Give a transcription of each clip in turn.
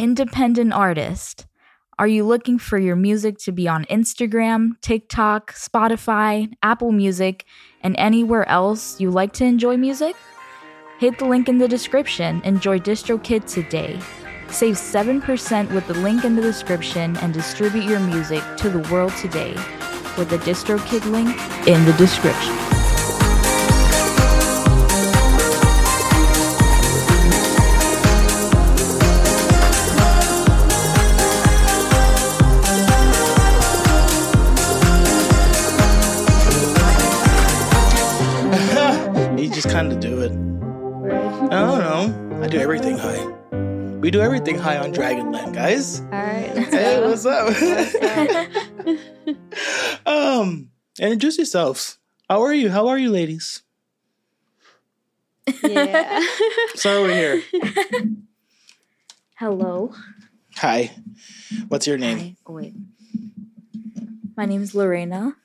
independent artist. Are you looking for your music to be on Instagram, TikTok, Spotify, Apple Music, and anywhere else you like to enjoy music? Hit the link in the description. Enjoy DistroKid today. Save 7% with the link in the description and distribute your music to the world today with the DistroKid link in the description. Kind of do it. I don't know. I do everything high. We do everything high on Dragonland, guys. All right. Hey, what's up? um, introduce yourselves. How are you? How are you, ladies? yeah. Start over here. Hello. Hi. What's your name? Hi. Oh, wait. My name's Lorena.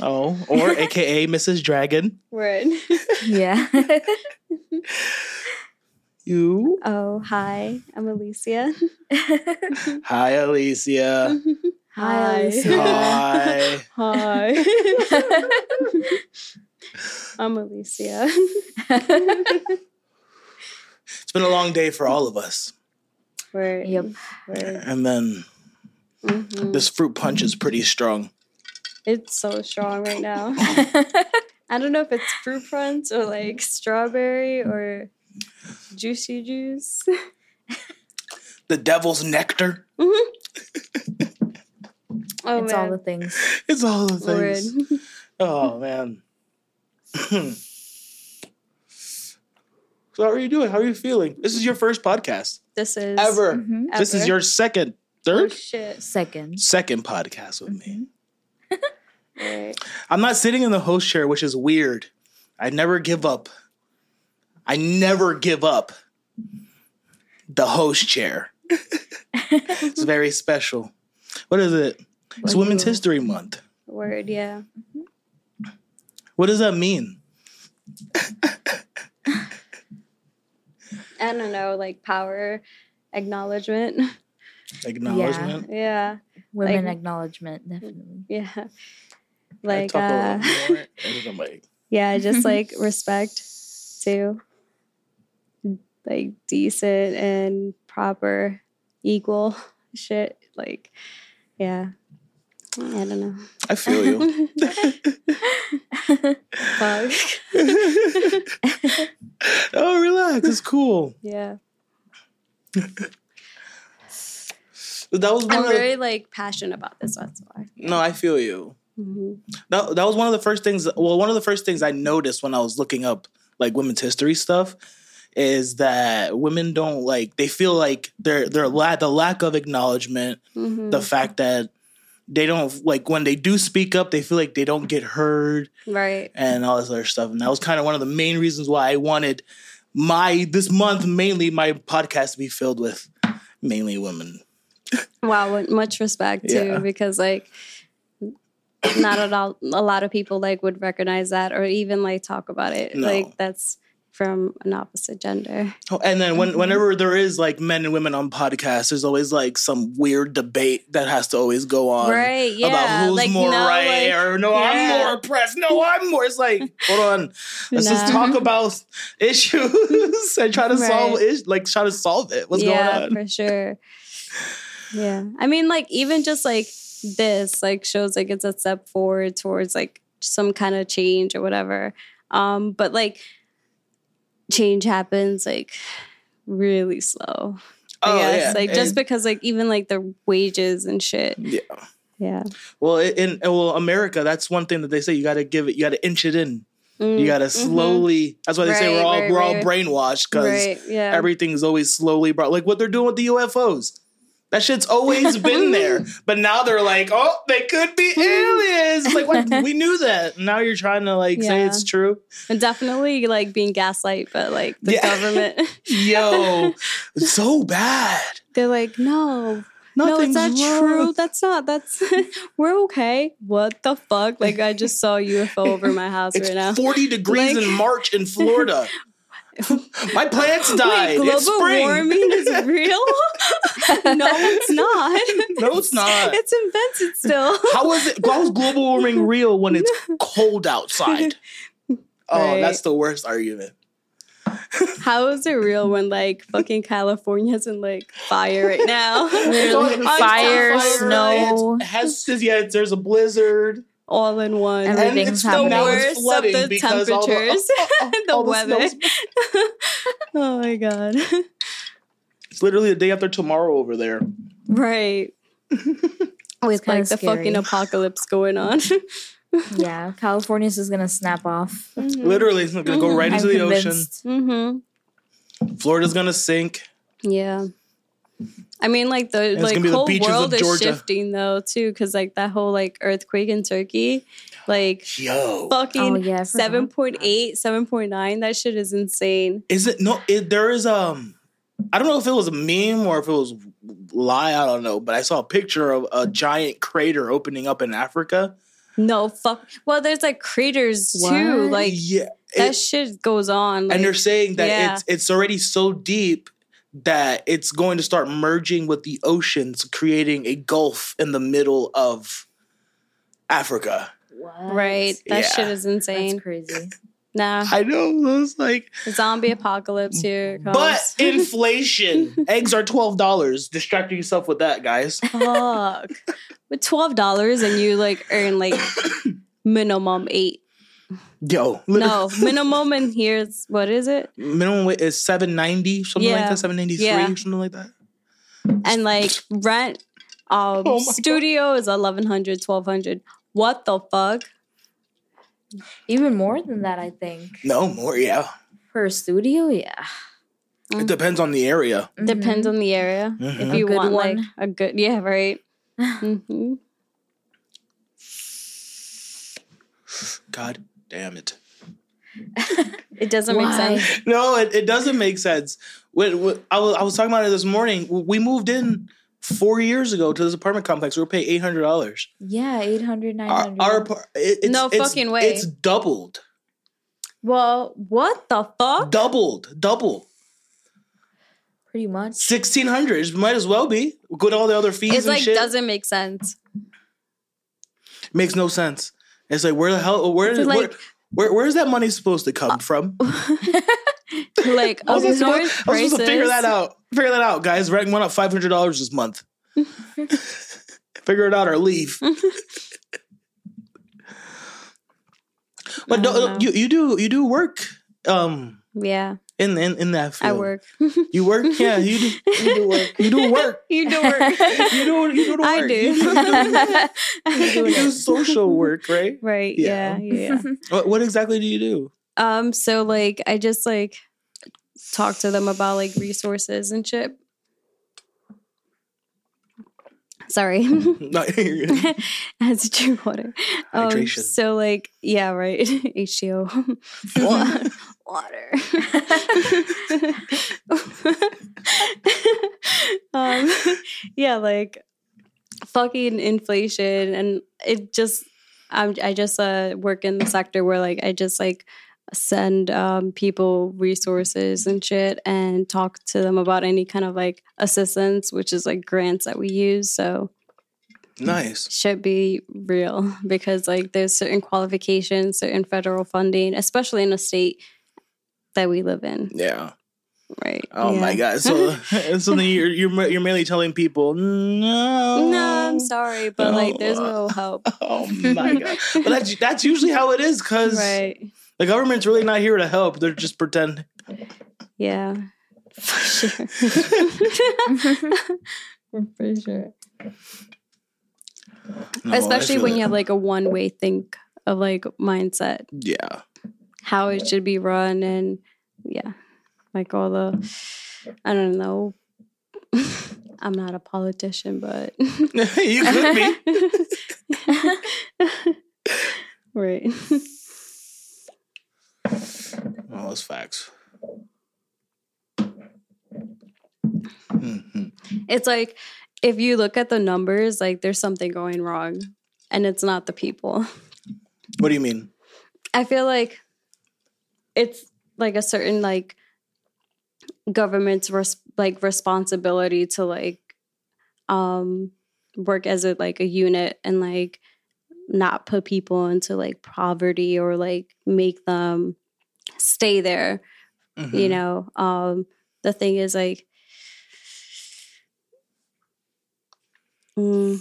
Oh, or AKA Mrs. Dragon. Word. Yeah. You. Oh, hi. I'm Alycia. Hi, Alycia. Hi, Alycia. Hi. Hi. I'm Alycia. It's been a long day for all of us. Word. Yep. Word. And then Mhm. this fruit punch is pretty strong. It's so strong right now. I don't know if it's fruit punch or like strawberry or juicy juice. The devil's nectar. oh it's all the things. It's all the Word. things. Oh man. so how are you doing? How are you feeling? This is your first podcast This is ever. Mhm. This is your second, Oh, third, shit. Second. second podcast with me. Right. I'm not sitting in the host chair, which is weird. I never give up. I never give up the host chair. it's very special. What is it? It's What Women's History Month. Word, yeah. What does that mean? I don't know, like power acknowledgement. Acknowledgement. yeah. Women Like- acknowledgement, definitely. Yeah. Like uh little more into the mic. yeah, just like respect too. Like decent and proper equal shit. Like yeah. I don't know. I feel you. Fuck. oh, relax. It's cool. yeah. That was I'm very like passionate about this, that's why. no. I feel you. Hmm That that was one of the first things. Well, one of the first things I noticed when I was looking up like women's history stuff is that women don't like. They feel like they're they're la- the lack of acknowledgement, hmm the fact that they don't like when they do speak up, they feel like they don't get heard Right. and all this other stuff. And that was kind of one of the main reasons why I wanted my this month mainly my podcast to be filled with mainly women. Wow, much respect too, Yeah. because like not at all a lot of people like would recognize that or even like talk about it. No. Like that's from an opposite gender. Oh, And then Mm-hmm. when whenever there is like men and women on podcasts, there's always like some weird debate that has to always go on. right. Yeah. About who's like, more no, right like, or no, I'm more oppressed. No, I'm more. It's like, hold on, let's just talk about issues and try to solve it. Like try to solve it. What's yeah, going on? for sure. Yeah. I mean, like even just like this like shows like it's a step forward towards like some kind of change or whatever. Um, but like change happens like really slow. I Oh, guess. yeah. Like just And- because like even like the wages and shit. Yeah. Yeah. Well, in well America, that's one thing that they say you got to give it. You got to inch it in. You got to slowly. That's why they say we're Mm, mm-hmm. All right, we're all brainwashed because Right. Yeah. everything's always slowly brought. Like what they're doing with the UFOs. That shit's always been there, but now they're like, oh, they could be aliens. It's like, what? We knew that. Now you're trying to like say it's true. and definitely like being gaslight, but like the Yeah. government. Yo, it's so bad. They're like, no, no, it's not Nothing's true. That's not. That's we're okay. What the fuck? Like I just saw a UFO over my house It's right now. 40 degrees Like- in March in Florida. My plants died. Wait, global it's spring. warming is real. no, it's not. No, it's not. It's invented still. How is it? How is global warming real when it's cold outside? Oh, that's the worst argument. How is it real when like fucking California's in like fire right now? Literally, It's On fire, fire. snow. It has yeah. There's a blizzard. All in one. Every- And Everything's it's the happening. now worst of the because all temperatures, the all the weather. snow's- oh my god! It's literally the day after tomorrow over there. right. With kinda like the scary. fucking apocalypse going on. Yeah, California's just gonna snap off. Literally, it's gonna go right I'm into the ocean. mm-hmm. Florida's gonna sink. Yeah. I mean, like the like gonna the whole world is shifting though too, because like that whole like earthquake in Turkey, like Yo, fucking Oh, yeah, I 7.8, 7.9, that shit is insane. is it no? It, there is um. I don't know if it was a meme or if it was lie. I don't know, but I saw a picture of a giant crater opening up in Africa. No fuck. Well, there's like craters too. Like yeah, that shit goes on. Like, and they're saying that yeah. it's it's already so deep that it's going to start merging with the oceans, creating a gulf in the middle of Africa. What? right. That Yeah. shit is That's insane. crazy. Nah, I know. It's like, the zombie apocalypse here comes. but inflation. Eggs are twelve dollars. Distract yourself with that, guys. fuck with twelve dollars and you like earn like minimum eight. Yo, No, minimum in here is what is it? minimum wage is seven ninety, something like that, seven ninety three, Yeah. something like that. And like rent, um, Oh my God. studio is 1100 1200 What the fuck? Even more than that, I think. No more, yeah. For a studio, yeah. It depends on the area. Depends on the area. Mhm. If A you good want like a good, yeah, right. hmm God damn it. It doesn't Why? make sense. No, it, it doesn't make sense. When, when- I, was, I was talking about it this morning. We moved in four years ago to this apartment complex. We were paying eight hundred dollars. Yeah, 800, Our, 900. our apar- it, it's, No it's- fucking way. It's doubled, Well, what the fuck? doubled, double. Pretty much. Sixteen hundred might as well be. With all the other fees It and like shit, doesn't make sense. makes no sense. It's like where the hell? Where It's where, where where's that money supposed to come from? Like I was, up supposed, I was supposed to figure that out. Figure that out, guys. Rent went up five hundred dollars this month. figure it out or leave. but no, know. you you do you do work um Yeah, in in, in that field. I work. You work? Yeah, you do. You do work. You do work. you do work. You do. You do the work. I do. You do, you do social work, right? right. Yeah. Yeah. Yeah. What, what exactly do you do? um. So like, I just like talk to them about like resources and shit. Sorry. That's you're good. I had to drink water. Um, Hydration. so like, yeah, right. H2O. What? water. um, yeah, like fucking inflation, and it just. I'm, I just uh, work in the sector where like I just like send um, people resources and shit and talk to them about any kind of like assistance, which is like grants that we use. So nice. should be real because like there's certain qualifications, certain federal funding, especially in a state that we live in, Yeah. right? Oh Yeah. my god. So, so then you're you're you're mainly telling people no. No, I'm sorry, but like there's no help. Oh my god. But that's that's usually how it is because Right. the government's really not here to help. They're just pretending. Yeah. For sure. For sure. No, Especially when you have like a one way think of like mindset, yeah. How it should be run and yeah. Like all the I don't know. I'm not a politician, but you could be. right. Oh, that's facts. Mhm. It's like if you look at the numbers, like there's something going wrong and it's not the people. What do you mean? I feel like it's like a certain like government's res- like responsibility to like um work as a like a unit and like not put people into like poverty or like make them stay there Mhm. you know um the thing is like mm,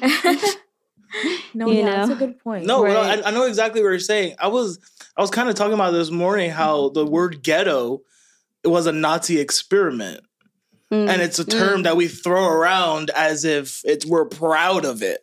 no, You yeah, that's a good point. No, no, Right. I, I know exactly what you're saying. I was I was kind of talking about this morning how the word ghetto it was a Nazi experiment, mm, and it's a term that we throw around as if it's we're proud of it.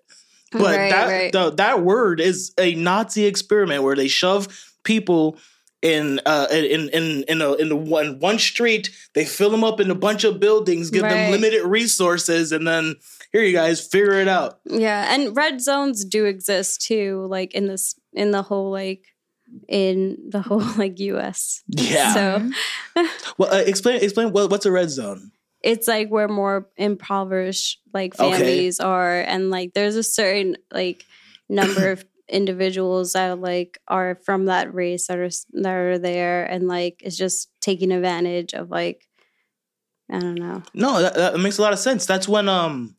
But Right, that right. The, that word is a Nazi experiment where they shove people in uh in in in a, in the one one street. They fill them up in a bunch of buildings, give them limited resources, and then here you guys figure it out. Yeah, and red zones do exist too, like in this in the whole like in the whole like US. Yeah. So Well, uh, explain explain what, what's a red zone. it's like where more impoverished like Okay. families are and like there's a certain like number of individuals that like are from that race that are that are there and like it's just taking advantage of like I don't know. No, that, that makes a lot of sense. That's when um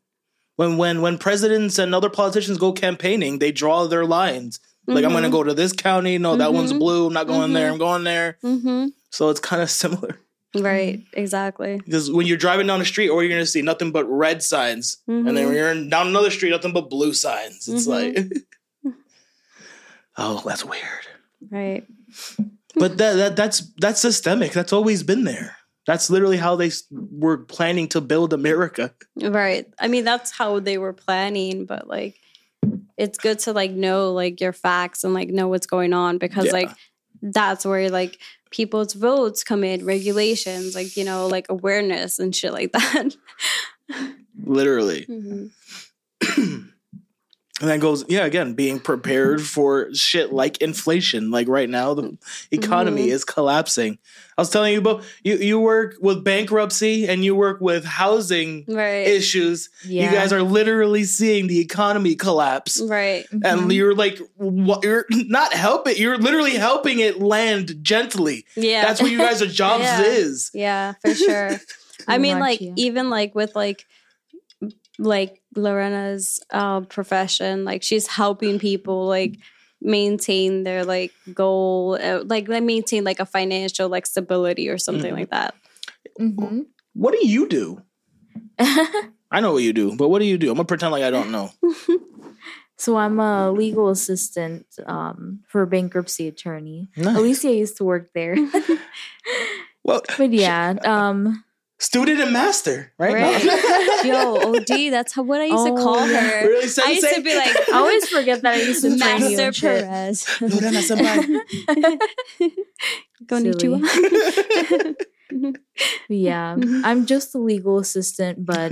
when when when presidents and other politicians go campaigning, they draw their lines. Like I'm going to go to this county. No, that one's Mhm. blue. I'm not going there. Mhm. I'm going there. Mm-hmm. So it's kind of similar Right, exactly. because when you're driving down the street, or you're going to see nothing but red signs, and then Mhm. when you're down another street, nothing but blue signs. It's Mhm. like, oh, that's weird. Right. But that, that that's that's systemic. That's always been there. That's literally how they were planning to build America. Right. I mean, that's how they were planning, but like it's good to like know like your facts and like know what's going on because Yeah. like that's where like people's votes come in, regulations, like you know, like awareness and shit like that. Literally. Mhm. And that goes, yeah, again, being prepared for shit like inflation. Like right now, the economy Mhm. is collapsing. I was telling you about you, you work with bankruptcy and you work with housing Right. issues. Yeah. You guys are literally seeing the economy collapse. right. And you're like, what, you're not helping, you're literally helping it land gently. Yeah. That's what you guys' are jobs Yeah. is. Yeah, for sure. I mean, like Gotcha. even like with like like Lorena's uh, profession, like she's helping people like maintain their like goal, uh, like like maintain like a financial like stability or something Mhm. like that. Mhm. What do you do? I know what you do, but what do you do? I'm gonna pretend like I don't know. So I'm a legal assistant um, for a bankruptcy attorney. Nice. Alycia used to work there, Well, but yeah, um, student and master, right? Right. Yo, OD, that's how what I used to Oh, call yeah. her. Really, I used to be like I always forget that I used to train you Master and shit. Perez. Lorena senpai. Konnichiwa. Yeah. I'm just a legal assistant, but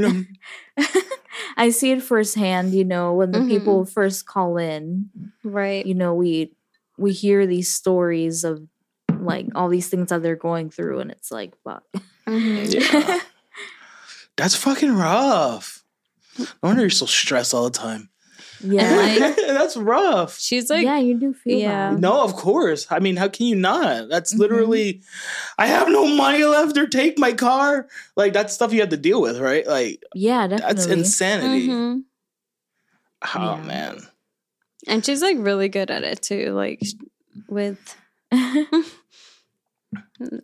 I see it firsthand. You know, when the Mhm. people first call in, right. you know, we we hear these stories of like all these things that they're going through, and it's like, fuck. Mhm. Yeah. That's fucking rough. No wonder you're so stressed all the time. Yeah, like- That's rough. She's like yeah, you do feel Yeah. bad. No, of course. I mean, how can you not? That's Mhm. literally, I have no money left or take my car. Like, that's stuff you have to deal with, right? Like, Yeah, that's definitely. insanity. Mhm. Oh, Yeah. man. And she's like really good at it too. Like with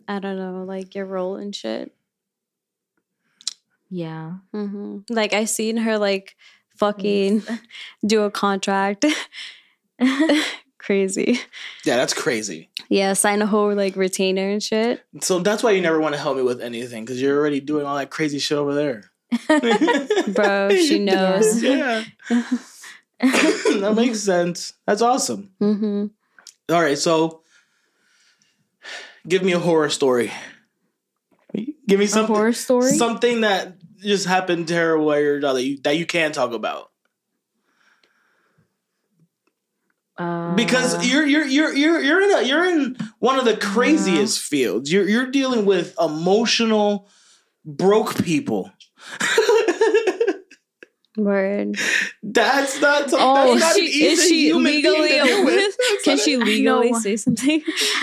I don't know, like your role and shit. yeah. hmm Like I seen her like fucking do a contract. Crazy. Yeah, that's crazy. Yeah, sign a whole like retainer and shit. So that's why you never want to help me with anything because you're already doing all that crazy shit over there. Bro, she knows. yeah. that makes sense. That's awesome. hmm All right, so give me a horror story. Give me A something horror story. something that just happened terrible or that you that you can talk about. Uh, Because you're you're you're you're you're in a you're in one of the craziest fields. You're you're dealing with emotional broke people. Word. That's not. Some, Oh, that's not she, an easy is she human being to legally? with. Can she a- legally say something?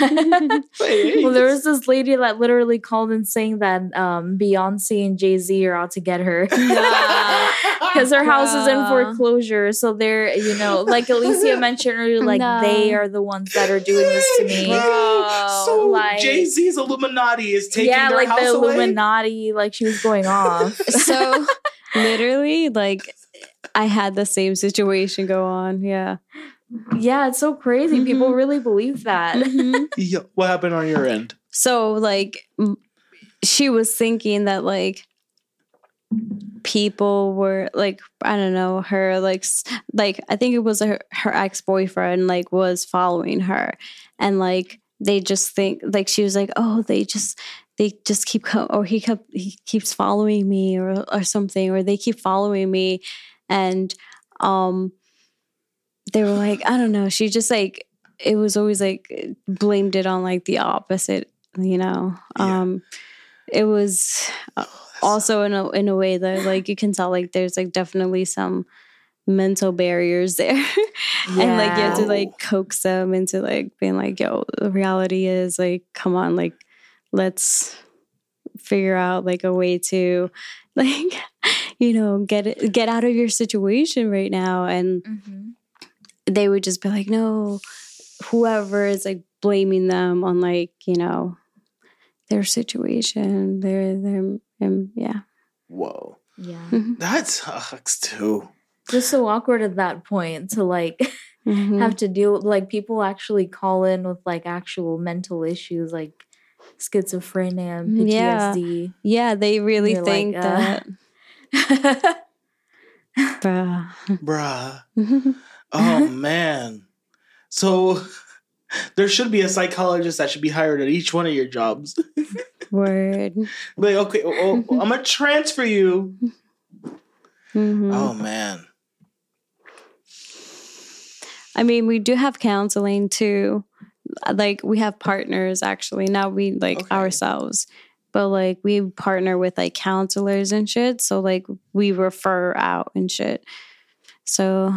Wait, well, there was this lady that literally called and saying that um, Beyonce and Jay Z are out to get her. Nah. Because her house is in foreclosure. So they're, you know, like Alycia mentioned earlier, like Nah. they are the ones that are doing this to me. Bro, so like- Jay Z's Illuminati is taking yeah, their like house the away. Illuminati, like she was going off. so literally, like I had the same situation go on. Yeah. yeah, it's so crazy. People Mhm. really believe that. Mhm. Yeah, what happened on your end? So like she was thinking that like people were like I don't know her like like I think it was her, her ex-boyfriend like was following her and like they just think like she was like oh they just they just keep co- or he kept he keeps following me or or something or they keep following me. And um they were like I don't know she just like it was always like blamed it on like the opposite you know? Yeah. um it was uh, also in a in a way that like you can tell like there's like definitely some mental barriers there. And like you have to like coax them into like being like yo the reality is like come on like let's figure out like a way to like you know get it get out of your situation right now and Mhm. they would just be like, no, whoever is like blaming them on like, you know, their situation, their, their, um, yeah. Whoa, Yeah. that sucks too. Just so awkward at that point to like Mhm. have to deal like people actually call in with like actual mental issues like schizophrenia and Yeah. PTSD. yeah, they really You're like, think uh, that, bruh. Bruh. Oh man. So there should be a psychologist that should be hired at each one of your jobs. Word. like, okay, oh, oh, I'm gonna transfer you. Mhm. Oh man. I mean, we do have counseling too. Like we have partners actually. Not we like Okay. ourselves. But like we partner with like counselors and shit. So like we refer out and shit. So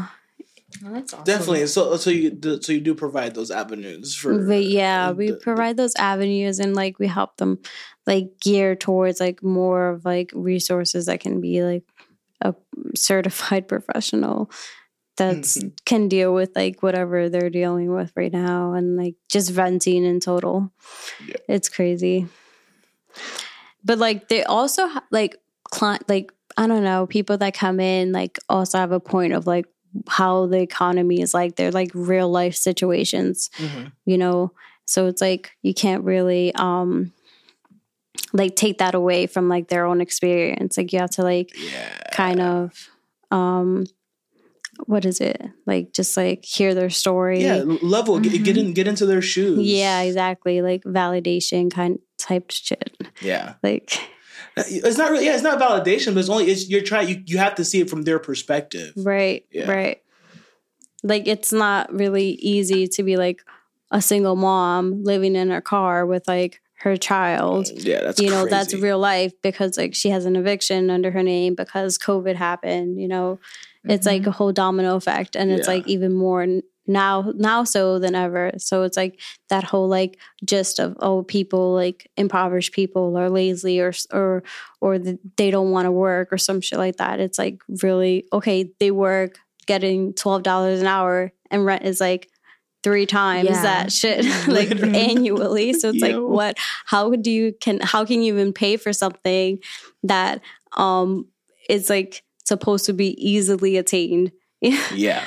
that's awesome. Definitely. So so you do, so you do provide those avenues for but yeah, uh, we the- provide those avenues and like we help them like gear towards like more of like resources that can be like a certified professional that's Mhm. can deal with like whatever they're dealing with right now and like just venting in total. Yeah. It's crazy. But like they also ha- like client like I don't know, people that come in like also have a point of like how the economy is like they're like real life situations Mhm. you know so it's like you can't really um like take that away from like their own experience like you have to like Yeah. kind of um what is it? Like just like hear their story. Yeah, level get, get in get into their shoes. yeah exactly. Like validation kind type shit. Yeah. like It's not really yeah, it's not validation, but it's only it's you're trying you, you have to see it from their perspective. right Yeah. right. Like it's not really easy to be like a single mom living in her car with like her child. Mm, yeah, that's you know that's real life because like she has an eviction under her name because covid happened you know it's like a whole domino effect and it's Yeah. like even more now now so than ever. So it's like that whole like gist of oh people like impoverished people are lazy or or or the, they don't want to work or some shit like that. It's like really okay they work getting $12 an hour and rent is like three times Yeah. that shit like annually. So it's like what how do you can how can you even pay for something that um is like supposed to be easily attained Yeah.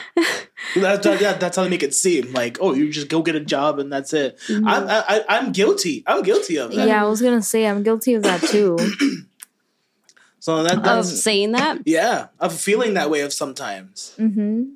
that's, that, yeah, that's how they make it seem. Like, oh, you just go get a job and that's it. Mm-hmm. I'm I, I, I'm guilty. I'm guilty of that. Yeah, I was gonna say I'm guilty of that too. So that of that's saying that yeah, of feeling that way of sometimes. hmm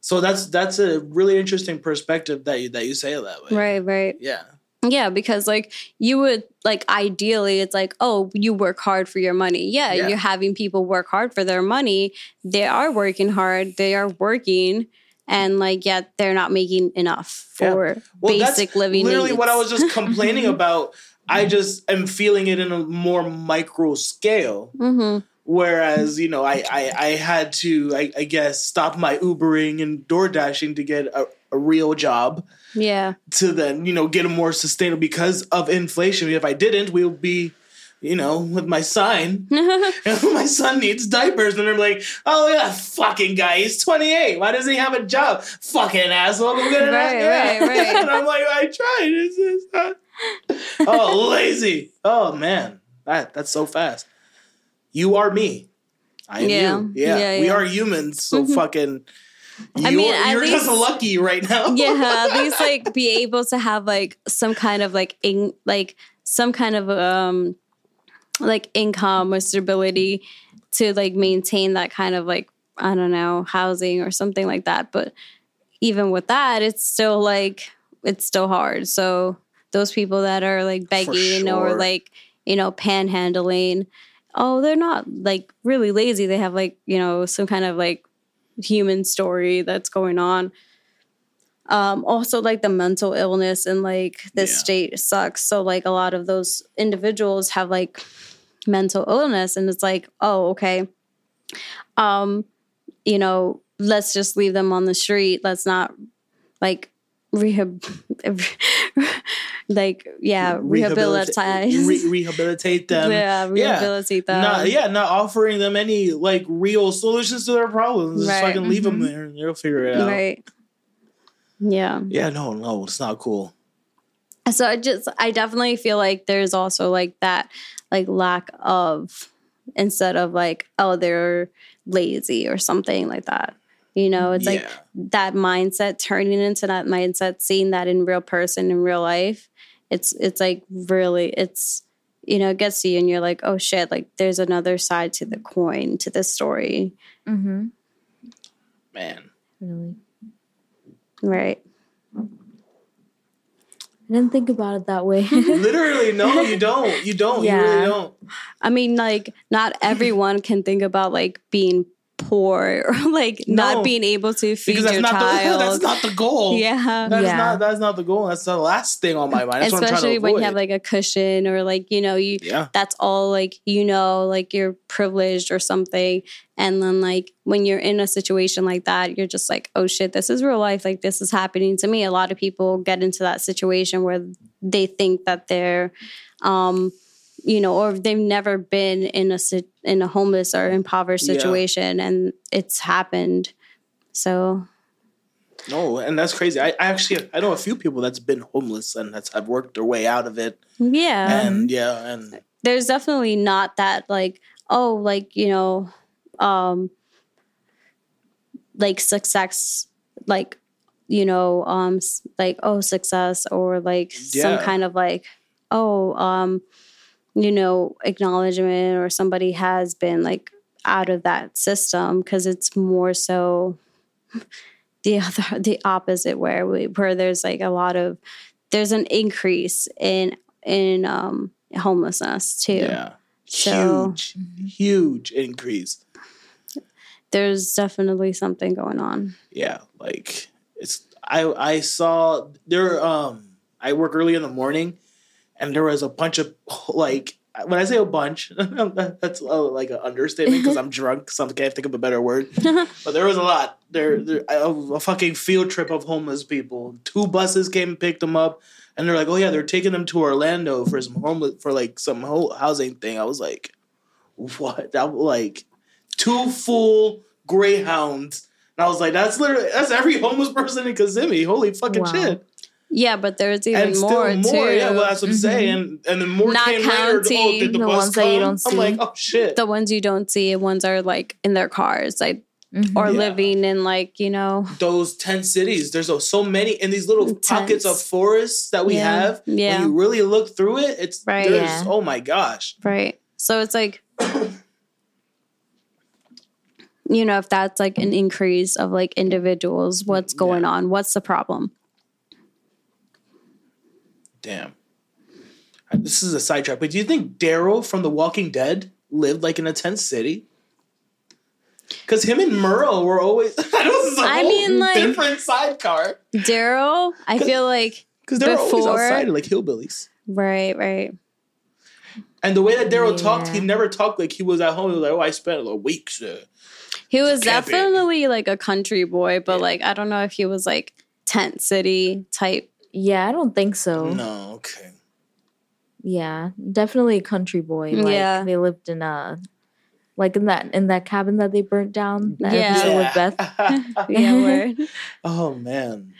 So that's that's a really interesting perspective that you that you say it that way. right right Yeah. Yeah because like you would like ideally it's like oh you work hard for your money yeah, Yeah. you're having people work hard for their money they are working hard they are working and like yet they're not making enough Yeah. for Well, that's basic living Literally, what I was just complaining about. I just am feeling it in a more micro scale. hmm Whereas, you know, I, I, I had to, I, I guess, stop my Ubering and Door Dashing to get a, a real job Yeah. to then, you know, get a more sustainable because of inflation. If I didn't, we'll be, you know, with my son. and my son needs diapers. And they're like, oh, yeah, fucking guy. He's 28. Why doesn't he have a job? Fucking asshole. Go get an Right, yeah. right, right. and I'm like, I tried. It's just not. oh, lazy. Oh, man. That, that's so fast. You are me. I am Yeah. you. Yeah. Yeah, We yeah. are humans. So mm-hmm. fucking. You're, I mean, you're just lucky right now. yeah at least like be able to have like some kind of like in like some kind of um like income or stability to like maintain that kind of like i don't know housing or something like that. But even with that it's still like it's still hard. So those people that are like begging or like you know panhandling oh they're not like really lazy. They have like you know some kind of like human story that's going on. Um also like the mental illness and like this Yeah. state sucks. So like a lot of those individuals have like mental illness and it's like oh okay. Um you know let's just leave them on the street. Let's not like rehab like yeah rehabilitate Re- rehabilitate them. yeah rehabilitate them Not, yeah, not offering them any like real solutions to their problems. Just Right, fucking leave them mm-hmm. there and they'll figure it out. right yeah Yeah, no, no, it's not cool. so i just i definitely feel like there's also like that like lack of instead of like oh they're lazy or something like that you know it's like that mindset turning into that mindset seeing that in real person in real life it's it's like really it's you know it gets to you and you're like oh shit like there's another side to the coin to this story Mm-hmm. Man. Really. right I didn't think about it that way. Literally, no, you don't. You don't. You Yeah. really don't. i mean like not everyone can think about like being poor or like No. not being able to feed that's your not child the that's not the goal. yeah That's Yeah. not that's not the goal. That's the last thing on my mind. That's what I'm especially trying to when you have like a cushion or like you know you yeah. that's all like you know like you're privileged or something and then like when you're in a situation like that you're just like oh shit this is real life like this is happening to me a lot of people get into that situation where they think that they're um you know or they've never been in a in a homeless or impoverished Yeah. situation and it's happened so No, and that's crazy. I, I actually I know a few people that's been homeless and that's have worked their way out of it. yeah And yeah, and there's definitely not that like oh like you know um like success like you know um like oh success or like some kind of like oh um you know acknowledgement or somebody has been like out of that system because it's more so the other the opposite where we where there's like a lot of there's an increase in in um homelessness too yeah. So- huge, huge increase. there's definitely something going on yeah like it's i i saw there um i work early in the morning and there was a bunch of like when i say a bunch that's like an understatement because i'm drunk so i can't think of a better word but there was a lot there, there a, a fucking field trip of homeless people two buses came and picked them up and they're like oh yeah they're taking them to orlando for some homeless for like some ho- housing thing i was like what that like two full greyhounds and I was like, that's literally that's every homeless person in Kissimmee. Holy fucking Wow. shit. Yeah but there's even And more, still more. too Yeah, well that's what I'm Mhm. saying. And then more Not came later. Oh, counting did the, the bus ones that you don't I'm see. like, oh shit. the ones you don't see ones are like in their cars like Mhm. or Yeah. living in like you know Those tent cities. There's so- so many in these little pockets of forests that we Yeah. have. Yeah. When you really look through it, it's Right. there's Yeah. oh my gosh. right so it's like you know if that's like an increase of like individuals what's going Yeah. on what's the problem Damn. This is a sidetrack, but do you think Daryl from The Walking Dead lived like in a tent city? Because him and Merle were always. I know this is a I mean, like- different sidecar. daryl i feel like Because they were always outside like hillbillies. right right And the way that Daryl talked, he never talked like he was at home. He was like, "Oh, I spent a week." Uh, He was camping. definitely like a country boy, but Yeah. like I don't know if he was like tent city type. Yeah, I don't think so. no, okay. Yeah, definitely a country boy. Like Yeah. they lived in a like in that in that cabin that they burnt down. That Yeah. episode with Beth. Yeah, word. oh man,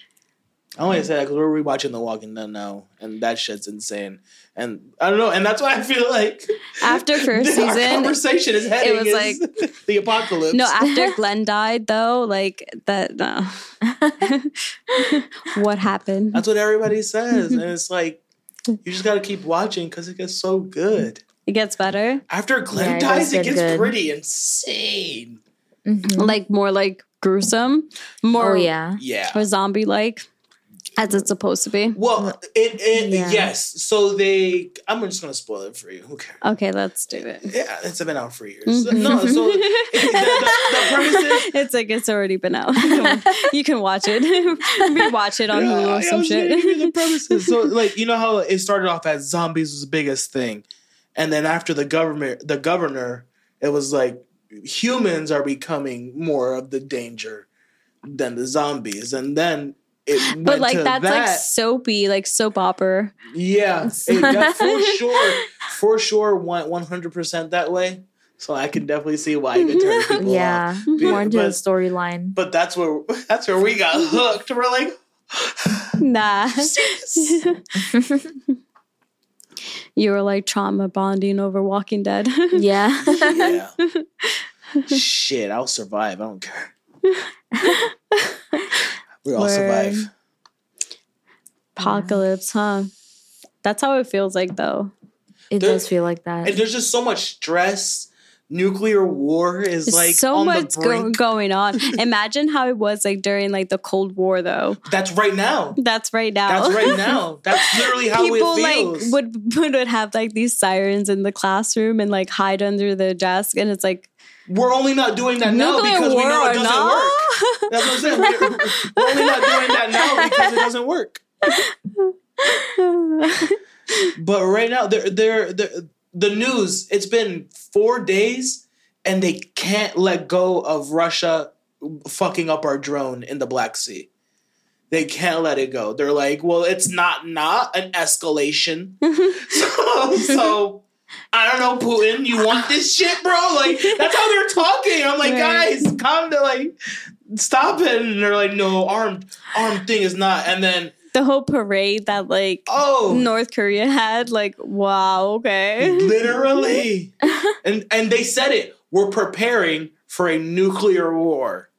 I only say that because we're rewatching The Walking Dead now, and that shit's insane. And I don't know, and that's why I feel like After first our season, conversation is heading it was is the apocalypse. no, after Glenn died though, like that. No. what happened? That's what everybody says, and it's like you just got to keep watching because it gets so good. It gets better, After Yeah, Glenn it dies, does it gets good. pretty insane. Mhm. like more like gruesome, more Oh yeah. Yeah. or zombie like, as it's supposed to be. Well, it, it Yeah. yes. So they, I'm just gonna spoil it for you. Who cares? Okay, let's do it. Yeah, it's been out for years. Mhm. No, so the, the, the premise is it's like it's already been out. you can watch it, rewatch it on Yeah, Hulu or some shit. give you the premises. So, like, you know how it started off as zombies was the biggest thing, and then after the government, the governor, it was like humans are becoming more of the danger than the zombies, and then it. but like that's that. like soapy, like soap opera. Yeah, it got for sure, for sure, one one hundred percent that way. So I can definitely see why you could turn mm-hmm. people off. Yeah. More into the storyline. But that's where that's where we got hooked. We're like, Nah, you were like trauma bonding over Walking Dead. yeah. yeah. Shit, I'll survive. I don't care. We all Word. survive. Apocalypse, huh? That's how it feels like though. It There- does feel like that. And there's just so much stress. Nuclear war is There's like so on much the go- going on. Imagine how it was like during like the Cold War though. That's right now. That's right now. That's right now. That's literally how People it like would would have like these sirens in the classroom and like hide under the desk, and it's like We're only not doing that now nuclear because we know it doesn't work. That's what I'm saying. We're, we're only not doing that now because it doesn't work. But right now, they're, they're, they're, the news, it's been four days and they can't let go of Russia fucking up our drone in the Black Sea. They can't let it go. They're like, well, it's not not an escalation. so, so I don't know, Putin. You want this shit, bro? Like that's how they're talking. I'm like, Right. guys, calm down. Like, stop it. And they're like, no, armed armed thing is not. And then, the whole parade that like oh, North Korea had, like, wow, okay. literally and and they said it we're preparing for a nuclear war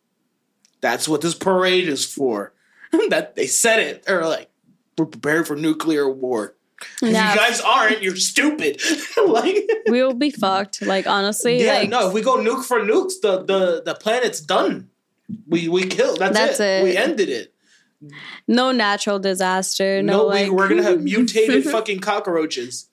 that's what this parade is for that they said it they're like we're preparing for nuclear war if you guys aren't you're stupid like We'll be fucked. Like honestly, yeah like no if we go nuke for nukes the the the planet's done we we killed that's, That's it. it. we ended it no natural disaster. No, no, like we, we're gonna have mutated fucking cockroaches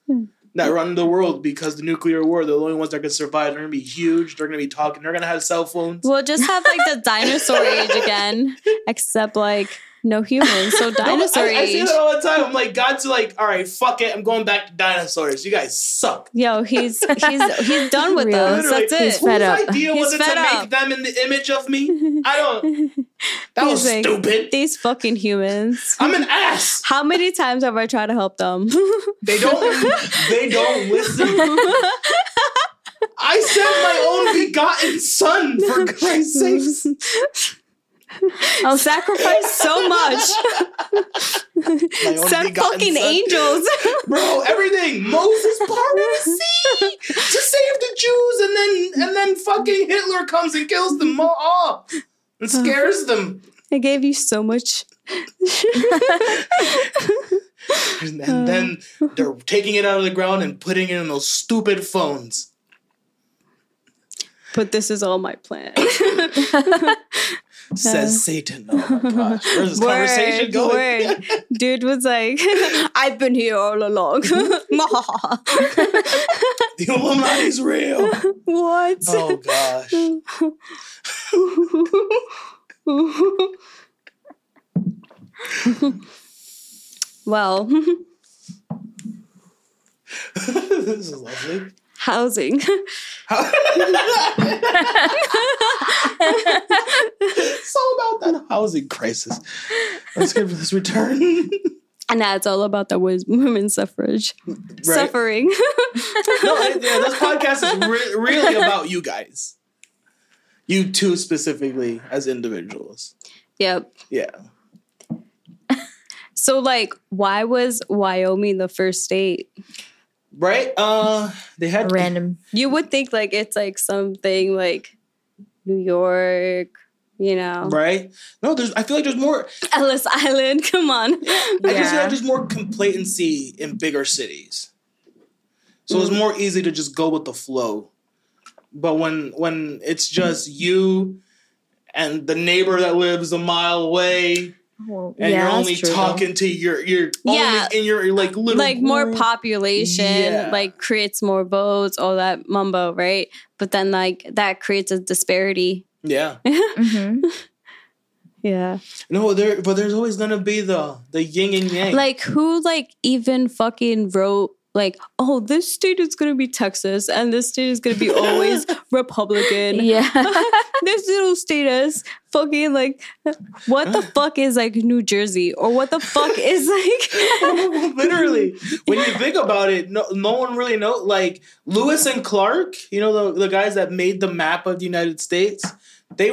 that run the world because the nuclear war, they're the only ones that can survive. They're gonna be huge. They're gonna be talking. They're gonna have cell phones. We'll just have like the dinosaur age again, except like no humans. So No, dinosaur I, I say that all the time. I'm like, God's like, all right, fuck it. I'm going back to dinosaurs. You guys suck. Yo, he's he's he's done with us. That's it. He's fed Whose up. idea was it to fed make them in the image of me? I don't. That was like, stupid. These fucking humans. I'm an ass. How many times have I tried to help them? They don't. They don't listen. I sent my own begotten son for Christ's sakes. I'll sacrifice so much. Send fucking son. angels. bro. Everything. Moses parted the sea to save the Jews, and then and then fucking Hitler comes and kills them all and oh. scares them. I gave you so much. And, and then uh. they're taking it out of the ground and putting it in those stupid phones. But this is all my plan. Says Satan. Oh my gosh. Where's this conversation going? word. Dude was like, I've been here all along. The Illuminati's real. what? Oh gosh. well, this is lovely. Housing. so about that housing crisis. Let's get this return. and now it's all about the wo- women's suffrage. Right. Suffering. No, yeah, this podcast is re- really about you guys. You two specifically as individuals. yep. Yeah. So like why was Wyoming the first state? Right? Uh they had Random. You would think like it's like something like New York, you know. right? No, there's I feel like there's more Ellis Island, come on. I just feel Yeah. like there's more complacency in bigger cities. So Mm. it's more easy to just go with the flow. But when when it's just you and the neighbor that lives a mile away Well, and yeah, you're only true, though. talking to your your Yeah. only in your like little like more population Yeah. like creates more votes all that mumbo right but then like that creates a disparity Yeah. Mhm. yeah No, there but there's always gonna be the the yin and yang. like who like even fucking wrote like oh this state is gonna be texas and this state is gonna be always republican Yeah. this little state is fucking like what the fuck is like new jersey or what the fuck is like Literally, when you think about it, no, no one really know. Like Lewis and Clark, you know the the guys that made the map of the United States. They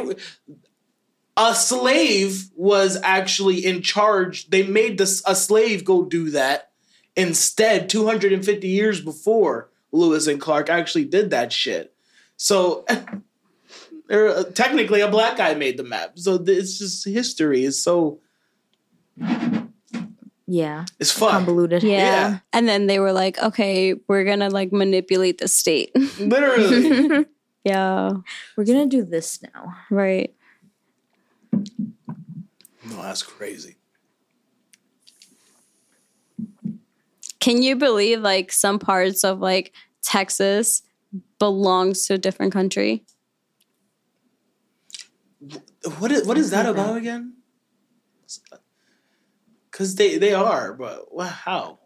a slave was actually in charge. They made this a slave go do that instead. Two hundred and fifty years before Lewis and Clark actually did that shit. So. they're- Technically, a black guy made the map, so th- it's just history is so yeah. it's fun. Convoluted. yeah. Yeah. and then they were like okay we're gonna like manipulate the state Literally. yeah We're gonna do this now. right No, that's crazy. Can you believe like some parts of like Texas belongs to a different country? What is what is that about again? Because they they are, but how?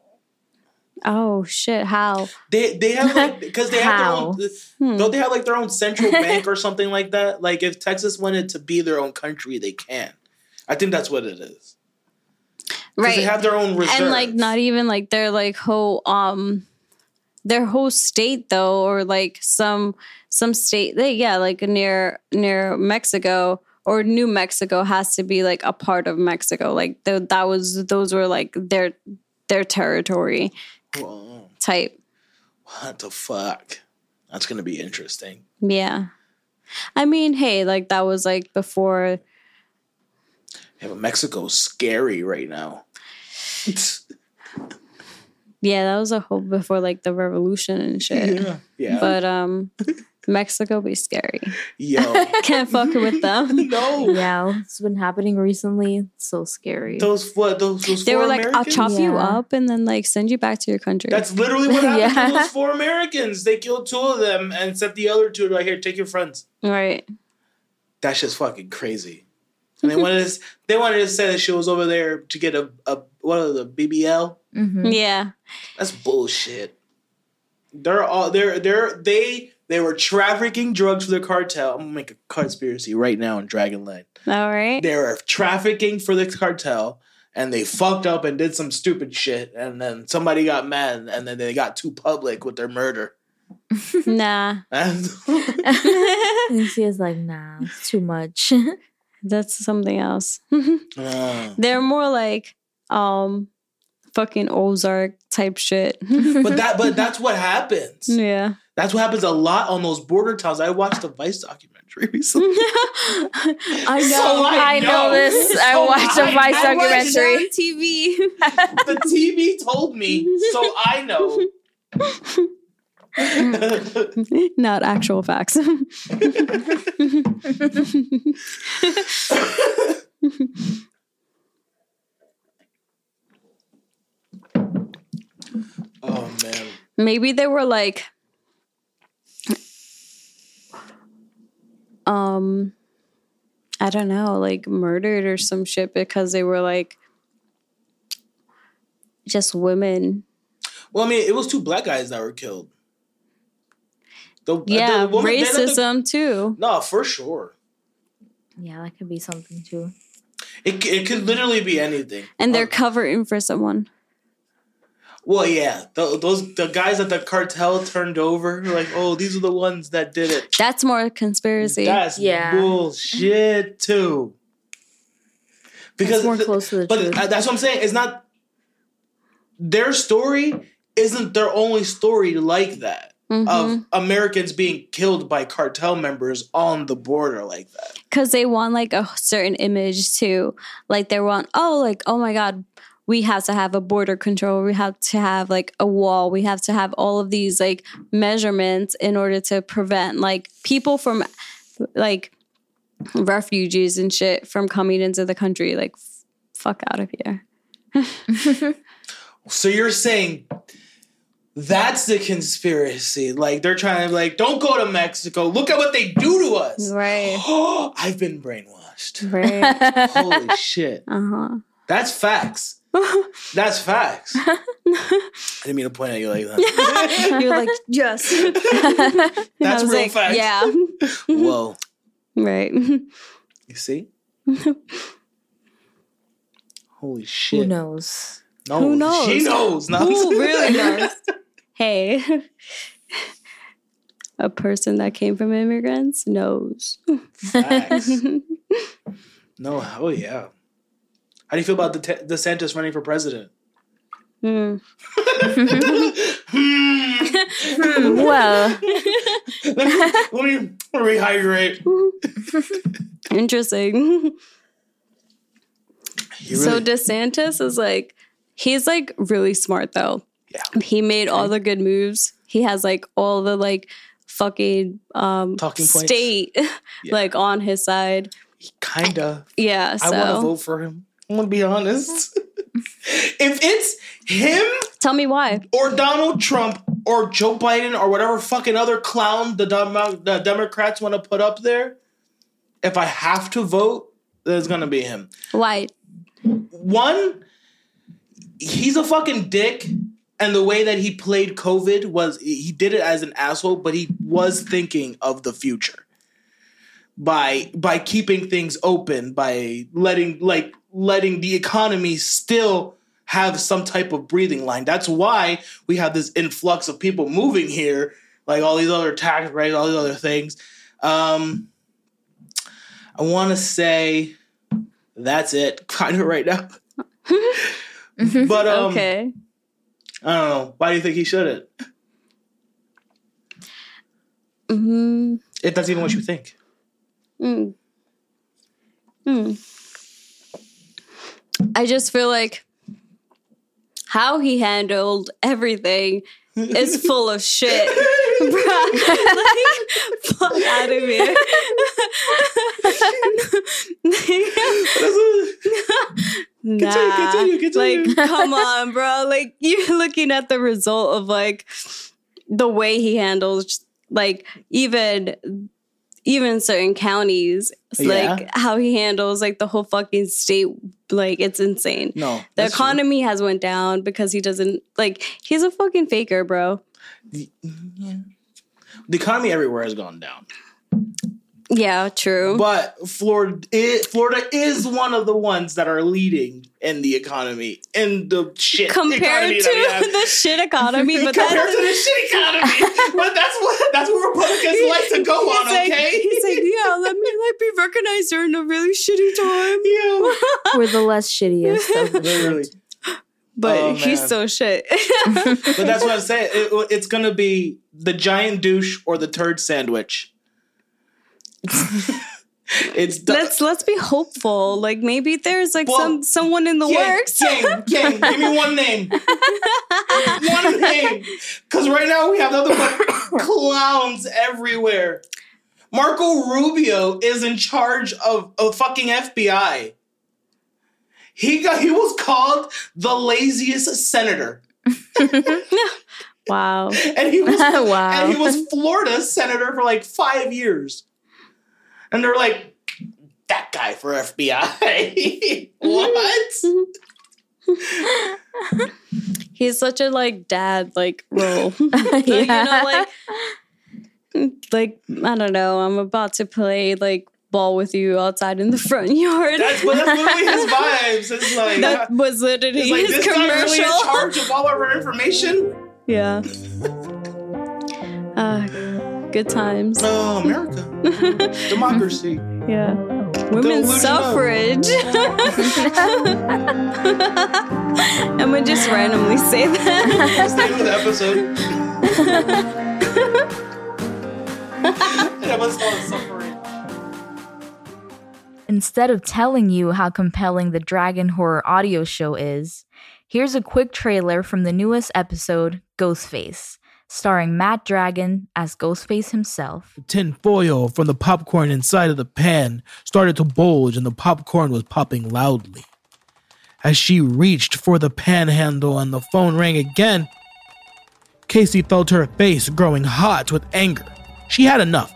Oh shit! How? They they have like because they have their Hmm. own. Don't they have like their own central bank or something like that? Like if Texas wanted to be their own country, they can. I think that's what it is. Right. They have their own reserves. and like not even like their like whole um their whole state though or like some some state they yeah like near near Mexico or New Mexico has to be like a part of Mexico like th- that was those were like their their territory Whoa, type what the fuck? That's gonna be interesting. yeah I mean hey like that was like before Yeah, but Mexico's scary right now. yeah that was a whole before like the revolution and shit yeah, yeah. but um Mexico be scary Yo, can't fuck with them no. Yeah, it's been happening recently. It's so scary. Those what? Those, those They four were like, "I'll Americans? chop you up and then like send you back to your country." That's literally what happened Yeah. to those four Americans. They killed two of them and sent the other two right here, take your friends. right. That's just fucking crazy. And they wanted to, they wanted to say that she was over there to get a, a what are the BBL? hmm Yeah. That's bullshit. They're all they're they're they they were trafficking drugs for the cartel. I'm gonna make a conspiracy right now in Dragonland. All right. They were trafficking for the cartel and they fucked up and did some stupid shit and then somebody got mad and then they got too public with their murder. nah. And she is like, nah, it's too much. That's something else. Uh, They're more like um fucking Ozark type shit. but that but that's what happens. yeah. That's what happens a lot on those border towns. I watched the Vice documentary recently. I know. So I I know know. this. I watched a I- Vice I documentary. on TV. the TV told me, so I know. Not actual facts. oh man. Maybe they were like um I don't know, like murdered or some shit because they were like just women. Well, I mean, it was two black guys that were killed. The, Yeah, the woman- they let the- racism too. no, for sure. Yeah, that could be something too. It it could literally be anything. And they're Um, covering for someone. well, yeah, the, those the guys that the cartel turned over, like, oh, these are the ones that did it. That's more conspiracy. That's Yeah. bullshit too. Because That's more the- close to the but truth. uh, that's what I'm saying. It's not their story. Isn't their only story like that Mhm. of Americans being killed by cartel members on the border like that? because they want like a certain image too. Like they want, oh, like oh my god, we have to have a border control. We have to have like a wall. We have to have all of these like measurements in order to prevent like people from like refugees and shit from coming into the country. Like f- fuck out of here. So you're saying that's the conspiracy? Like they're trying to like, don't go to Mexico. Look at what they do to us. Right. I've been brainwashed. Right. Holy shit. uh huh. That's facts. That's facts. I didn't mean to point at you like that. You're like yes. That's real like, facts. Yeah. Whoa. right. You see? Holy shit. Oh, Who knows? No, Who knows? She knows. No. Who really knows? Hey, a person that came from immigrants knows. No, oh yeah. How do you feel about the De- DeSantis running for president? Hmm. Hmm. well, let, me, let me rehydrate. Interesting. He So DeSantis is like, he's like really smart though. Yeah. He made all the good moves. He has like all the like fucking um Talking points? state like on his side. He kinda. Yeah. So I want to vote for him. I'm gonna be honest. if it's him tell me why. or Donald Trump or Joe Biden or whatever fucking other clown the, Dem- the Democrats want to put up there, if I have to vote, then it's gonna be him. Why? One, he's a fucking dick, and the way that he played COVID was he did it as an asshole, but he was thinking of the future by by keeping things open, by letting like letting the economy still have some type of breathing line. That's why we have this influx of people moving here, like all these other tax rates, all these other things. Um, I want to say that's it, kind of right now. but um, okay. I don't know. Why do you think he shouldn't? hmm If that's even what you think. Mm. Mm. I just feel like how he handled everything is full of shit. Like, fuck out of here. nah, continue, continue. like come on, bro. Like you're looking at the result of like the way he handles, like even even certain counties, like how he handles like the whole fucking state. Like it's insane. no, The that's true. economy has went down because he doesn't like he's a fucking faker, bro. Yeah. The economy everywhere has gone down, Yeah, true. but Florida, is, Florida is one of the ones that are leading in the economy in the shit Compared economy that to the shit economy, but compared that's to the shit economy, but that's what that's what Republicans like to go on. Like, okay, he's like, yeah, let me like be recognized during a really shitty time. yeah, we're the less shittiest. Of the literally. But Oh, he's so shit. But that's what I'm saying. It, it's gonna be the giant douche or the turd sandwich. it's the, let's let's be hopeful. Like maybe there's like Well, some someone in the works. Gang, give me one name. one name. Because right now we have nothing but clowns everywhere. Marco Rubio is in charge of, a fucking FBI. He got he was called the laziest senator. Wow. And he was Wow. and he was Florida's senator for like five years. And they're like, that guy for FBI. what? He's such a like dad like role. Like, You know, like like I don't know. I'm about to play like ball with you outside in the front yard. That's, but that's literally his vibes. It's like, that was literally it's like his this guy really in commercial. charge of all of our information. yeah. Uh, good times. Oh, America, democracy. Yeah. Women's suffrage. I'm gonna just randomly say that. That's the name of the episode. yeah, let's call it suffering. Instead of telling you how compelling the Dragon Horror audio show is, here's a quick trailer from the newest episode, Ghostface, starring Matt Dragon as Ghostface himself. tin foil from the popcorn inside of the pan started to bulge and the popcorn was popping loudly. As she reached for the pan handle and the phone rang again, Casey felt her face growing hot with anger. She had enough.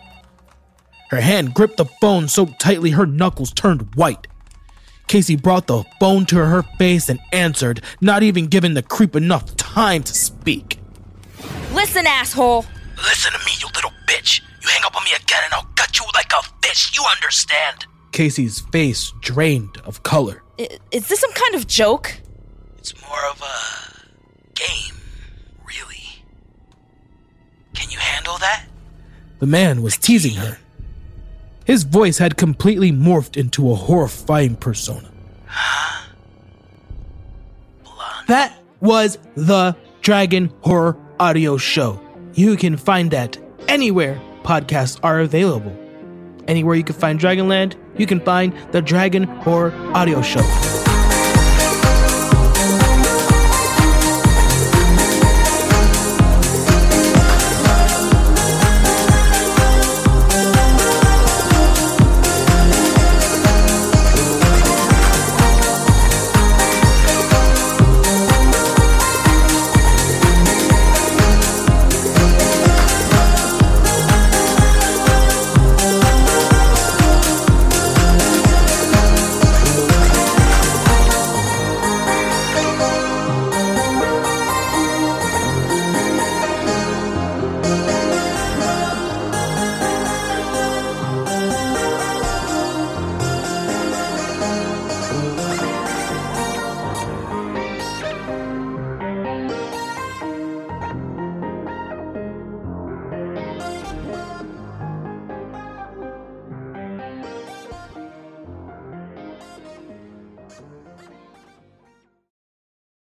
Her hand gripped the phone so tightly her knuckles turned white. Casey brought the phone to her face and answered, not even giving the creep enough time to speak. Listen, asshole. Listen to me, you little bitch. You hang up on me again and I'll cut you like a fish, you understand? Casey's face drained of color. I- Is this some kind of joke? It's more of a game, really. Can you handle that? The man was teasing her. His voice had completely morphed into a horrifying persona. That was the Dragon Horror Audio Show. You can find that anywhere podcasts are available. Anywhere you can find Dragonland, you can find the Dragon Horror Audio Show.